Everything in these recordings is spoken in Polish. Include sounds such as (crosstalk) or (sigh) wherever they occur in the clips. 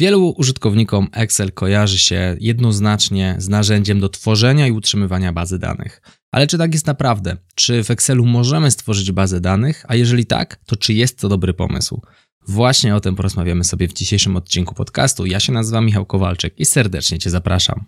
Wielu użytkownikom Excel kojarzy się jednoznacznie z narzędziem do tworzenia i utrzymywania bazy danych. Ale czy tak jest naprawdę? Czy w Excelu możemy stworzyć bazę danych? A jeżeli tak, to czy jest to dobry pomysł? Właśnie o tym porozmawiamy sobie w dzisiejszym odcinku podcastu. Ja się nazywam Michał Kowalczyk i serdecznie Cię zapraszam.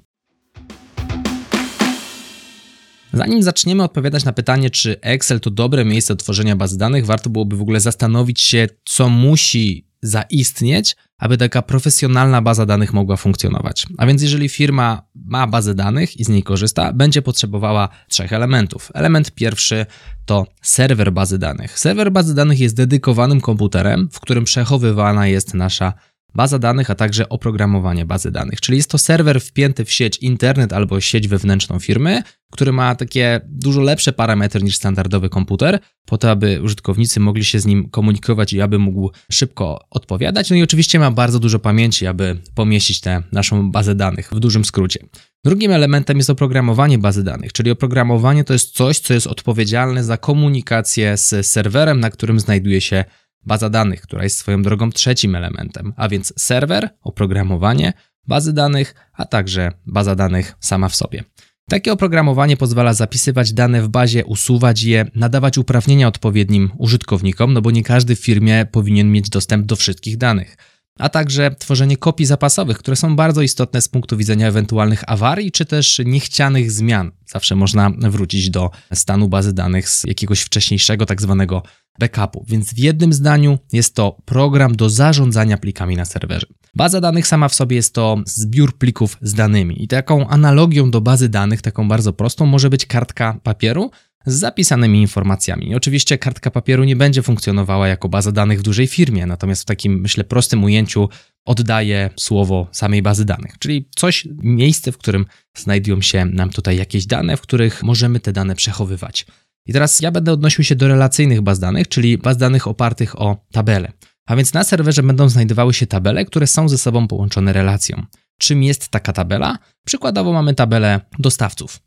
Zanim zaczniemy odpowiadać na pytanie, czy Excel to dobre miejsce do tworzenia bazy danych, warto byłoby w ogóle zastanowić się, co musi zaistnieć, aby taka profesjonalna baza danych mogła funkcjonować. A więc jeżeli firma ma bazę danych i z niej korzysta, będzie potrzebowała trzech elementów. Element pierwszy to serwer bazy danych. Serwer bazy danych jest dedykowanym komputerem, w którym przechowywana jest nasza baza danych, a także oprogramowanie bazy danych. Czyli jest to serwer wpięty w sieć internet albo sieć wewnętrzną firmy, który ma takie dużo lepsze parametry niż standardowy komputer, po to, aby użytkownicy mogli się z nim komunikować i aby mógł szybko odpowiadać. No i oczywiście ma bardzo dużo pamięci, aby pomieścić tę naszą bazę danych w dużym skrócie. Drugim elementem jest oprogramowanie bazy danych, czyli oprogramowanie to jest coś, co jest odpowiedzialne za komunikację z serwerem, na którym znajduje się baza danych, która jest swoją drogą trzecim elementem, a więc serwer, oprogramowanie, bazy danych, a także baza danych sama w sobie. Takie oprogramowanie pozwala zapisywać dane w bazie, usuwać je, nadawać uprawnienia odpowiednim użytkownikom, no bo nie każdy w firmie powinien mieć dostęp do wszystkich danych a także tworzenie kopii zapasowych, które są bardzo istotne z punktu widzenia ewentualnych awarii czy też niechcianych zmian. Zawsze można wrócić do stanu bazy danych z jakiegoś wcześniejszego tak zwanego backupu. Więc w jednym zdaniu jest to program do zarządzania plikami na serwerze. Baza danych sama w sobie jest to zbiór plików z danymi i taką analogią do bazy danych, taką bardzo prostą, może być kartka papieru, z zapisanymi informacjami. Oczywiście kartka papieru nie będzie funkcjonowała jako baza danych w dużej firmie, natomiast w takim, myślę, prostym ujęciu oddaje słowo samej bazy danych, czyli coś, miejsce, w którym znajdują się nam tutaj jakieś dane, w których możemy te dane przechowywać. I teraz ja będę odnosił się do relacyjnych baz danych, czyli baz danych opartych o tabele. A więc na serwerze będą znajdowały się tabele, które są ze sobą połączone relacją. Czym jest taka tabela? Przykładowo mamy tabelę dostawców.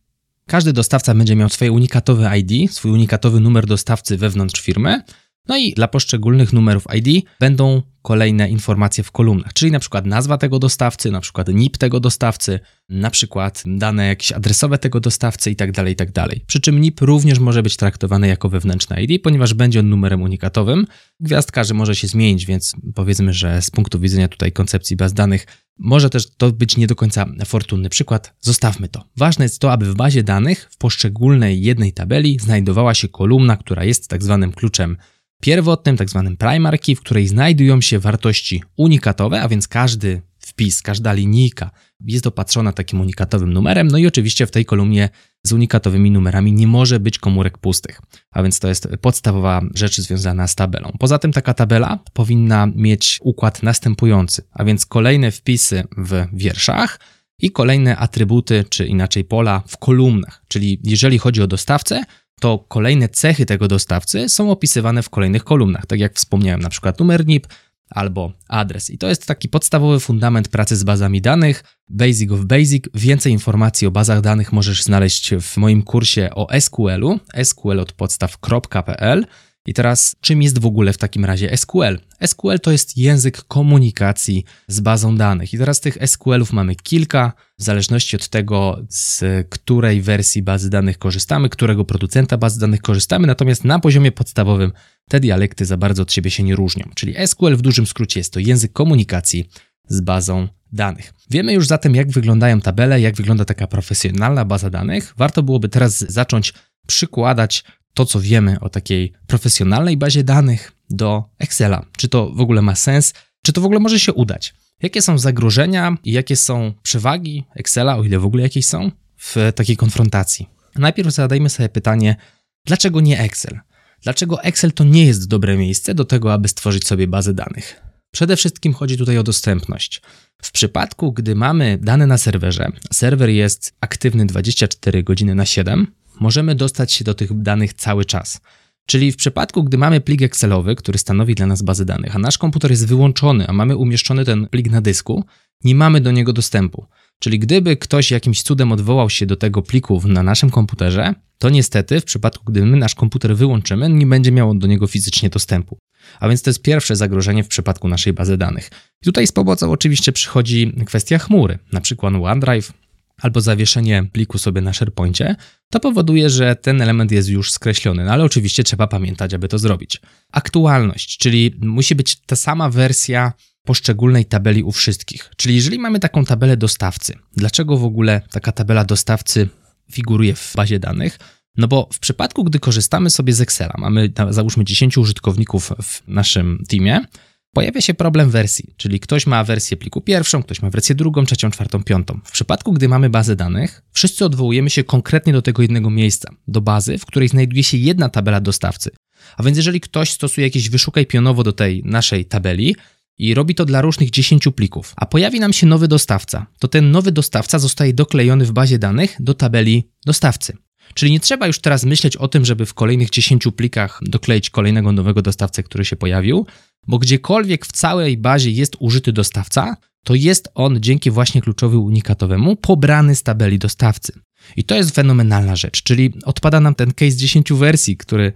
Każdy dostawca będzie miał swoje unikatowe ID, swój unikatowy numer dostawcy wewnątrz firmy. No i dla poszczególnych numerów ID będą kolejne informacje w kolumnach, czyli na przykład nazwa tego dostawcy, na przykład NIP tego dostawcy, na przykład dane jakieś adresowe tego dostawcy itd., tak itd. Tak Przy czym NIP również może być traktowany jako wewnętrzny ID, ponieważ będzie on numerem unikatowym. Gwiazdka, że może się zmienić, więc powiedzmy, że z punktu widzenia tutaj koncepcji baz danych może też to być nie do końca fortunny przykład. Zostawmy to. Ważne jest to, aby w bazie danych w poszczególnej jednej tabeli znajdowała się kolumna, która jest tak zwanym kluczem pierwotnym, tak zwanym primary key, w której znajdują się wartości unikatowe, a więc każdy wpis, każda linijka jest opatrzona takim unikatowym numerem, no i oczywiście w tej kolumnie z unikatowymi numerami nie może być komórek pustych, a więc to jest podstawowa rzecz związana z tabelą. Poza tym taka tabela powinna mieć układ następujący, a więc kolejne wpisy w wierszach i kolejne atrybuty, czy inaczej pola w kolumnach, czyli jeżeli chodzi o dostawcę, to kolejne cechy tego dostawcy są opisywane w kolejnych kolumnach, tak jak wspomniałem, na przykład numer NIP albo adres. I to jest taki podstawowy fundament pracy z bazami danych, basic of basic. Więcej informacji o bazach danych możesz znaleźć w moim kursie o SQL-u, SQL od podstaw.pl. I teraz, czym jest w ogóle w takim razie SQL? SQL to jest język komunikacji z bazą danych. I teraz tych SQL-ów mamy kilka, w zależności od tego, z której wersji bazy danych korzystamy, którego producenta bazy danych korzystamy. Natomiast na poziomie podstawowym te dialekty za bardzo od siebie się nie różnią. Czyli SQL w dużym skrócie jest to język komunikacji z bazą danych. Wiemy już zatem, jak wyglądają tabele, jak wygląda taka profesjonalna baza danych. Warto byłoby teraz zacząć przykładać to, co wiemy o takiej profesjonalnej bazie danych do Excela. Czy to w ogóle ma sens? Czy to w ogóle może się udać? Jakie są zagrożenia i jakie są przewagi Excela, o ile w ogóle jakieś są, w takiej konfrontacji? Najpierw zadajmy sobie pytanie, dlaczego nie Excel? Dlaczego Excel to nie jest dobre miejsce do tego, aby stworzyć sobie bazę danych? Przede wszystkim chodzi tutaj o dostępność. W przypadku, gdy mamy dane na serwerze, serwer jest aktywny 24 godziny na 7, możemy dostać się do tych danych cały czas. Czyli w przypadku, gdy mamy plik Excelowy, który stanowi dla nas bazę danych, a nasz komputer jest wyłączony, a mamy umieszczony ten plik na dysku, nie mamy do niego dostępu. Czyli gdyby ktoś jakimś cudem odwołał się do tego pliku na naszym komputerze, to niestety w przypadku, gdy my nasz komputer wyłączymy, nie będzie miało do niego fizycznie dostępu. A więc to jest pierwsze zagrożenie w przypadku naszej bazy danych. I tutaj z pomocą oczywiście przychodzi kwestia chmury, na przykład OneDrive albo zawieszenie pliku sobie na SharePointie, to powoduje, że ten element jest już skreślony, no ale oczywiście trzeba pamiętać, aby to zrobić. Aktualność, czyli musi być ta sama wersja poszczególnej tabeli u wszystkich. Czyli jeżeli mamy taką tabelę dostawcy, dlaczego w ogóle taka tabela dostawcy figuruje w bazie danych? No bo w przypadku, gdy korzystamy sobie z Excela, mamy załóżmy 10 użytkowników w naszym teamie, pojawia się problem wersji, czyli ktoś ma wersję pliku pierwszą, ktoś ma wersję drugą, trzecią, czwartą, piątą. W przypadku, gdy mamy bazę danych, wszyscy odwołujemy się konkretnie do tego jednego miejsca, do bazy, w której znajduje się jedna tabela dostawcy. A więc jeżeli ktoś stosuje jakieś wyszukaj pionowo do tej naszej tabeli, i robi to dla różnych 10 plików, a pojawi nam się nowy dostawca, to ten nowy dostawca zostaje doklejony w bazie danych do tabeli dostawcy. Czyli nie trzeba już teraz myśleć o tym, żeby w kolejnych 10 plikach dokleić kolejnego nowego dostawcę, który się pojawił, bo gdziekolwiek w całej bazie jest użyty dostawca, to jest on dzięki właśnie kluczowi unikatowemu pobrany z tabeli dostawcy. I to jest fenomenalna rzecz, czyli odpada nam ten case 10 wersji, który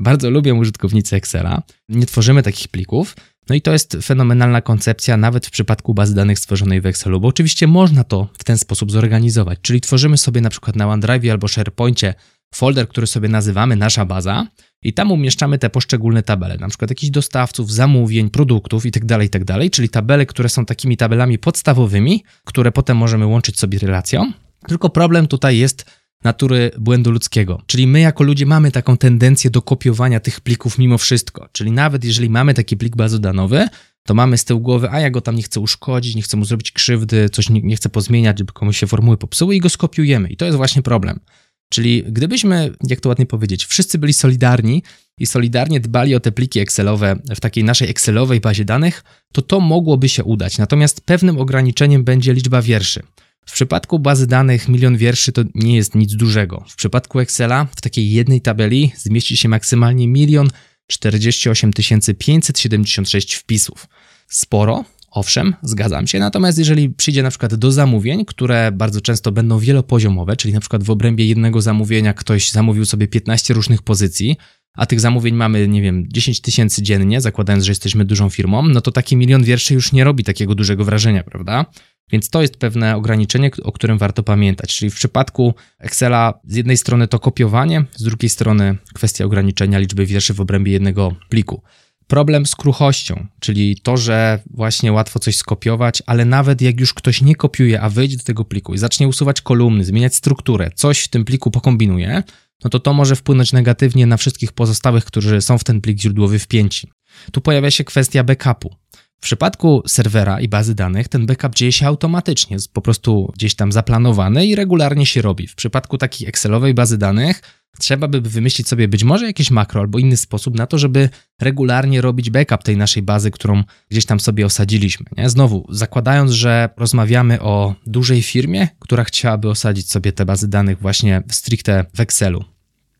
bardzo lubią użytkownicy Excela. Nie tworzymy takich plików. No i to jest fenomenalna koncepcja, nawet w przypadku bazy danych stworzonej w Excelu, bo oczywiście można to w ten sposób zorganizować. Czyli tworzymy sobie na przykład na OneDrive albo SharePointie folder, który sobie nazywamy nasza baza i tam umieszczamy te poszczególne tabele, na przykład jakichś dostawców, zamówień, produktów itd., tak itd., tak czyli tabele, które są takimi tabelami podstawowymi, które potem możemy łączyć sobie relacją. Tylko problem tutaj jest natury błędu ludzkiego. Czyli my jako ludzie mamy taką tendencję do kopiowania tych plików mimo wszystko. Czyli nawet jeżeli mamy taki plik bazodanowy, to mamy z tyłu głowy, a ja go tam nie chcę uszkodzić, nie chcę mu zrobić krzywdy, coś nie, nie chcę pozmieniać, żeby komuś się formuły popsuły i go skopiujemy. I to jest właśnie problem. Czyli gdybyśmy, jak to ładnie powiedzieć, wszyscy byli solidarni i solidarnie dbali o te pliki Excelowe w takiej naszej Excelowej bazie danych, to to mogłoby się udać. Natomiast pewnym ograniczeniem będzie liczba wierszy. W przypadku bazy danych milion wierszy to nie jest nic dużego. W przypadku Excela w takiej jednej tabeli zmieści się maksymalnie milion 48 576 wpisów. Sporo, owszem, zgadzam się, natomiast jeżeli przyjdzie na przykład do zamówień, które bardzo często będą wielopoziomowe, czyli na przykład w obrębie jednego zamówienia ktoś zamówił sobie 15 różnych pozycji, a tych zamówień mamy, nie wiem, 10 tysięcy dziennie, zakładając, że jesteśmy dużą firmą, no to taki milion wierszy już nie robi takiego dużego wrażenia, prawda? Więc to jest pewne ograniczenie, o którym warto pamiętać. Czyli w przypadku Excela z jednej strony to kopiowanie, z drugiej strony kwestia ograniczenia liczby wierszy w obrębie jednego pliku. Problem z kruchością, czyli to, że właśnie łatwo coś skopiować, ale nawet jak już ktoś nie kopiuje, a wejdzie do tego pliku i zacznie usuwać kolumny, zmieniać strukturę, coś w tym pliku pokombinuje, no to to może wpłynąć negatywnie na wszystkich pozostałych, którzy są w ten plik źródłowy wpięci. Tu pojawia się kwestia backupu. W przypadku serwera i bazy danych ten backup dzieje się automatycznie, jest po prostu gdzieś tam zaplanowany i regularnie się robi. W przypadku takiej Excelowej bazy danych trzeba by wymyślić sobie być może jakieś makro albo inny sposób na to, żeby regularnie robić backup tej naszej bazy, którą gdzieś tam sobie osadziliśmy. Nie? Znowu, zakładając, że rozmawiamy o dużej firmie, która chciałaby osadzić sobie te bazy danych właśnie stricte w Excelu.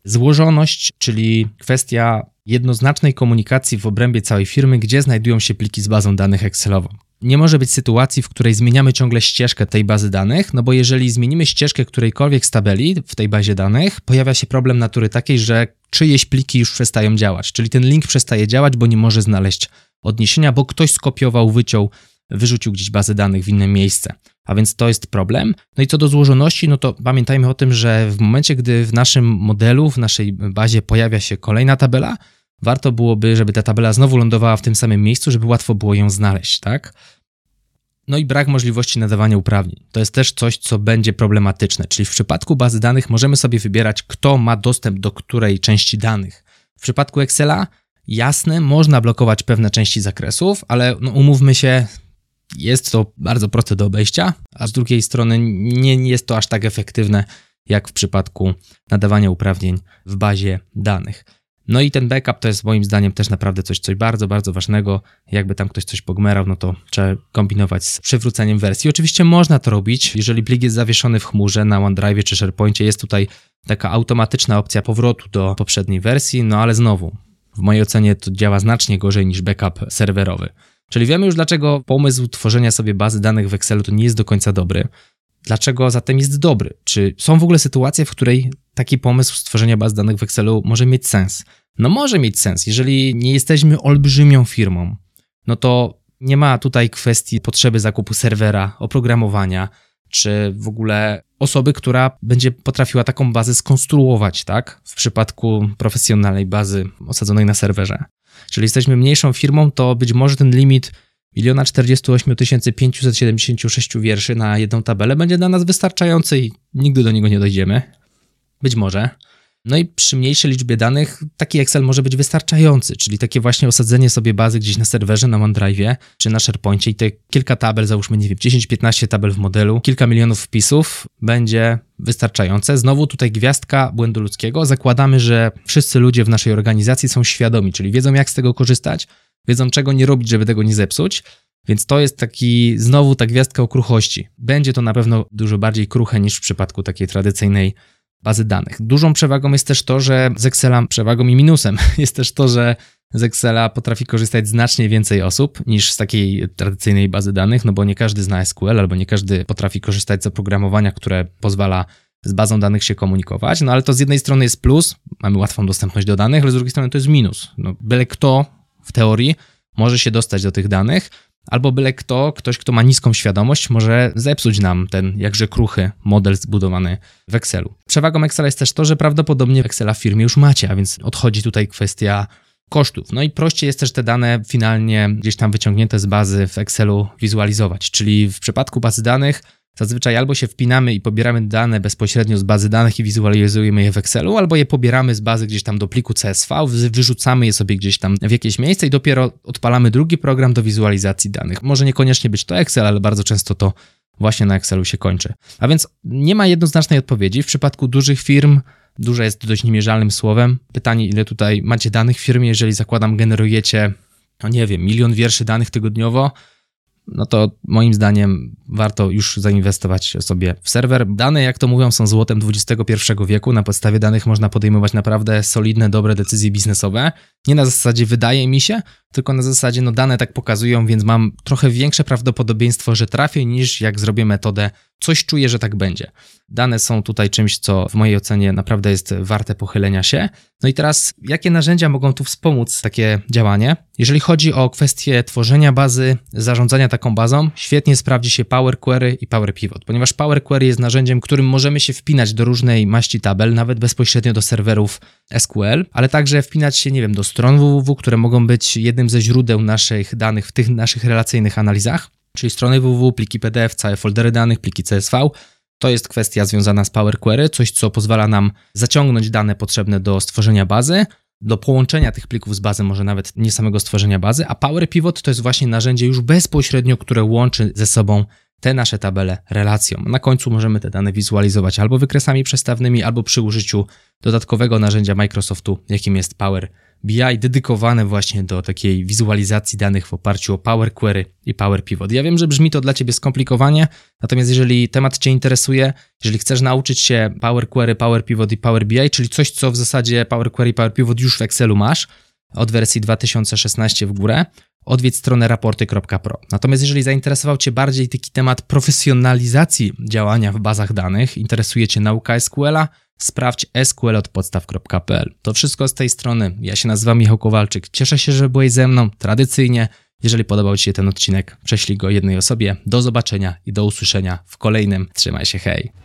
Złożoność, czyli kwestia jednoznacznej komunikacji w obrębie całej firmy, gdzie znajdują się pliki z bazą danych Excelową. Nie może być sytuacji, w której zmieniamy ciągle ścieżkę tej bazy danych, no bo jeżeli zmienimy ścieżkę którejkolwiek z tabeli w tej bazie danych, pojawia się problem natury takiej, że czyjeś pliki już przestają działać, czyli ten link przestaje działać, bo nie może znaleźć odniesienia, bo ktoś skopiował, wyciął, wyrzucił gdzieś bazę danych w inne miejsce. A więc to jest problem. No i co do złożoności, no to pamiętajmy o tym, że w momencie, gdy w naszym modelu, w naszej bazie pojawia się kolejna tabela, warto byłoby, żeby ta tabela znowu lądowała w tym samym miejscu, żeby łatwo było ją znaleźć, tak? No i brak możliwości nadawania uprawnień. To jest też coś, co będzie problematyczne, czyli w przypadku bazy danych możemy sobie wybierać, kto ma dostęp do której części danych. W przypadku Excela, jasne, można blokować pewne części zakresów, ale no, umówmy się, jest to bardzo proste do obejścia, a z drugiej strony nie jest to aż tak efektywne jak w przypadku nadawania uprawnień w bazie danych. No i ten backup to jest moim zdaniem też naprawdę coś, coś bardzo, bardzo ważnego. Jakby tam ktoś coś pogmerał, no to trzeba kombinować z przywróceniem wersji. Oczywiście można to robić, jeżeli plik jest zawieszony w chmurze na OneDrive czy SharePointie, jest tutaj taka automatyczna opcja powrotu do poprzedniej wersji, no ale znowu, w mojej ocenie to działa znacznie gorzej niż backup serwerowy. Czyli wiemy już, dlaczego pomysł tworzenia sobie bazy danych w Excelu to nie jest do końca dobry. Dlaczego zatem jest dobry? Czy są w ogóle sytuacje, w której taki pomysł stworzenia baz danych w Excelu może mieć sens? No może mieć sens, jeżeli nie jesteśmy olbrzymią firmą, no to nie ma tutaj kwestii potrzeby zakupu serwera, oprogramowania, czy w ogóle osoby, która będzie potrafiła taką bazę skonstruować, tak? W przypadku profesjonalnej bazy osadzonej na serwerze. Jeżeli jesteśmy mniejszą firmą, to być może ten limit 1 48 576 wierszy na jedną tabelę będzie dla nas wystarczający i nigdy do niego nie dojdziemy. Być może. No i przy mniejszej liczbie danych taki Excel może być wystarczający, czyli takie właśnie osadzenie sobie bazy gdzieś na serwerze, na OneDrive czy na SharePointie i te kilka tabel, załóżmy, nie wiem, 10-15 tabel w modelu, kilka milionów wpisów będzie wystarczające. Znowu tutaj gwiazdka błędu ludzkiego. Zakładamy, że wszyscy ludzie w naszej organizacji są świadomi, czyli wiedzą jak z tego korzystać, wiedzą czego nie robić, żeby tego nie zepsuć. Więc to jest taki, znowu ta gwiazdka o kruchości. Będzie to na pewno dużo bardziej kruche niż w przypadku takiej tradycyjnej bazy danych. Dużą przewagą jest też to, że z Excela, przewagą i minusem (laughs) jest też to, że z Excela potrafi korzystać znacznie więcej osób niż z takiej tradycyjnej bazy danych, no bo nie każdy zna SQL albo nie każdy potrafi korzystać z oprogramowania, które pozwala z bazą danych się komunikować. No ale to z jednej strony jest plus, mamy łatwą dostępność do danych, ale z drugiej strony to jest minus. No, byle kto w teorii może się dostać do tych danych, albo byle kto, ktoś, kto ma niską świadomość, może zepsuć nam ten jakże kruchy model zbudowany w Excelu. Przewagą Excela jest też to, że prawdopodobnie Excela w firmie już macie, a więc odchodzi tutaj kwestia kosztów. No i prościej jest też te dane finalnie gdzieś tam wyciągnięte z bazy w Excelu wizualizować, czyli w przypadku bazy danych Zazwyczaj albo się wpinamy i pobieramy dane bezpośrednio z bazy danych i wizualizujemy je w Excelu, albo je pobieramy z bazy gdzieś tam do pliku CSV, wyrzucamy je sobie gdzieś tam w jakieś miejsce i dopiero odpalamy drugi program do wizualizacji danych. Może niekoniecznie być to Excel, ale bardzo często to właśnie na Excelu się kończy. A więc nie ma jednoznacznej odpowiedzi. W przypadku dużych firm Duża jest dość niemierzalnym słowem. Pytanie, ile tutaj macie danych w firmie, jeżeli zakładam, generujecie, no nie wiem, milion wierszy danych tygodniowo, no to moim zdaniem warto już zainwestować sobie w serwer. Dane, jak to mówią, są złotem XXI wieku. Na podstawie danych można podejmować naprawdę solidne, dobre decyzje biznesowe. Nie na zasadzie wydaje mi się, tylko na zasadzie no dane tak pokazują, więc mam trochę większe prawdopodobieństwo, że trafię, niż jak zrobię metodę, coś czuję, że tak będzie. Dane są tutaj czymś, co w mojej ocenie naprawdę jest warte pochylenia się. No i teraz, jakie narzędzia mogą tu wspomóc takie działanie? Jeżeli chodzi o kwestię tworzenia bazy, zarządzania taką bazą, świetnie sprawdzi się Power Query i Power Pivot, ponieważ Power Query jest narzędziem, którym możemy się wpinać do różnej maści tabel, nawet bezpośrednio do serwerów SQL, ale także wpinać się, nie wiem, do stron www, które mogą być jednym ze źródeł naszych danych w tych naszych relacyjnych analizach, czyli strony www, pliki PDF, całe foldery danych, pliki CSV. To jest kwestia związana z Power Query, coś co pozwala nam zaciągnąć dane potrzebne do stworzenia bazy, do połączenia tych plików z bazą, może nawet nie samego stworzenia bazy, a Power Pivot to jest właśnie narzędzie już bezpośrednio, które łączy ze sobą te nasze tabele relacją. Na końcu możemy te dane wizualizować albo wykresami przestawnymi, albo przy użyciu dodatkowego narzędzia Microsoftu, jakim jest Power BI, dedykowane właśnie do takiej wizualizacji danych w oparciu o Power Query i Power Pivot. Ja wiem, że brzmi to dla Ciebie skomplikowanie, natomiast jeżeli temat Cię interesuje, jeżeli chcesz nauczyć się Power Query, Power Pivot i Power BI, czyli coś, co w zasadzie Power Query, Power Pivot już w Excelu masz, od wersji 2016 w górę, odwiedź stronę raporty.pro. Natomiast jeżeli zainteresował Cię bardziej taki temat profesjonalizacji działania w bazach danych, interesuje Cię nauka SQL-a, sprawdź sqlodpodstaw.pl. To wszystko z tej strony. Ja się nazywam Michał Kowalczyk. Cieszę się, że byłeś ze mną. Tradycyjnie, jeżeli podobał Ci się ten odcinek, prześlij go jednej osobie. Do zobaczenia i do usłyszenia w kolejnym. Trzymaj się, hej!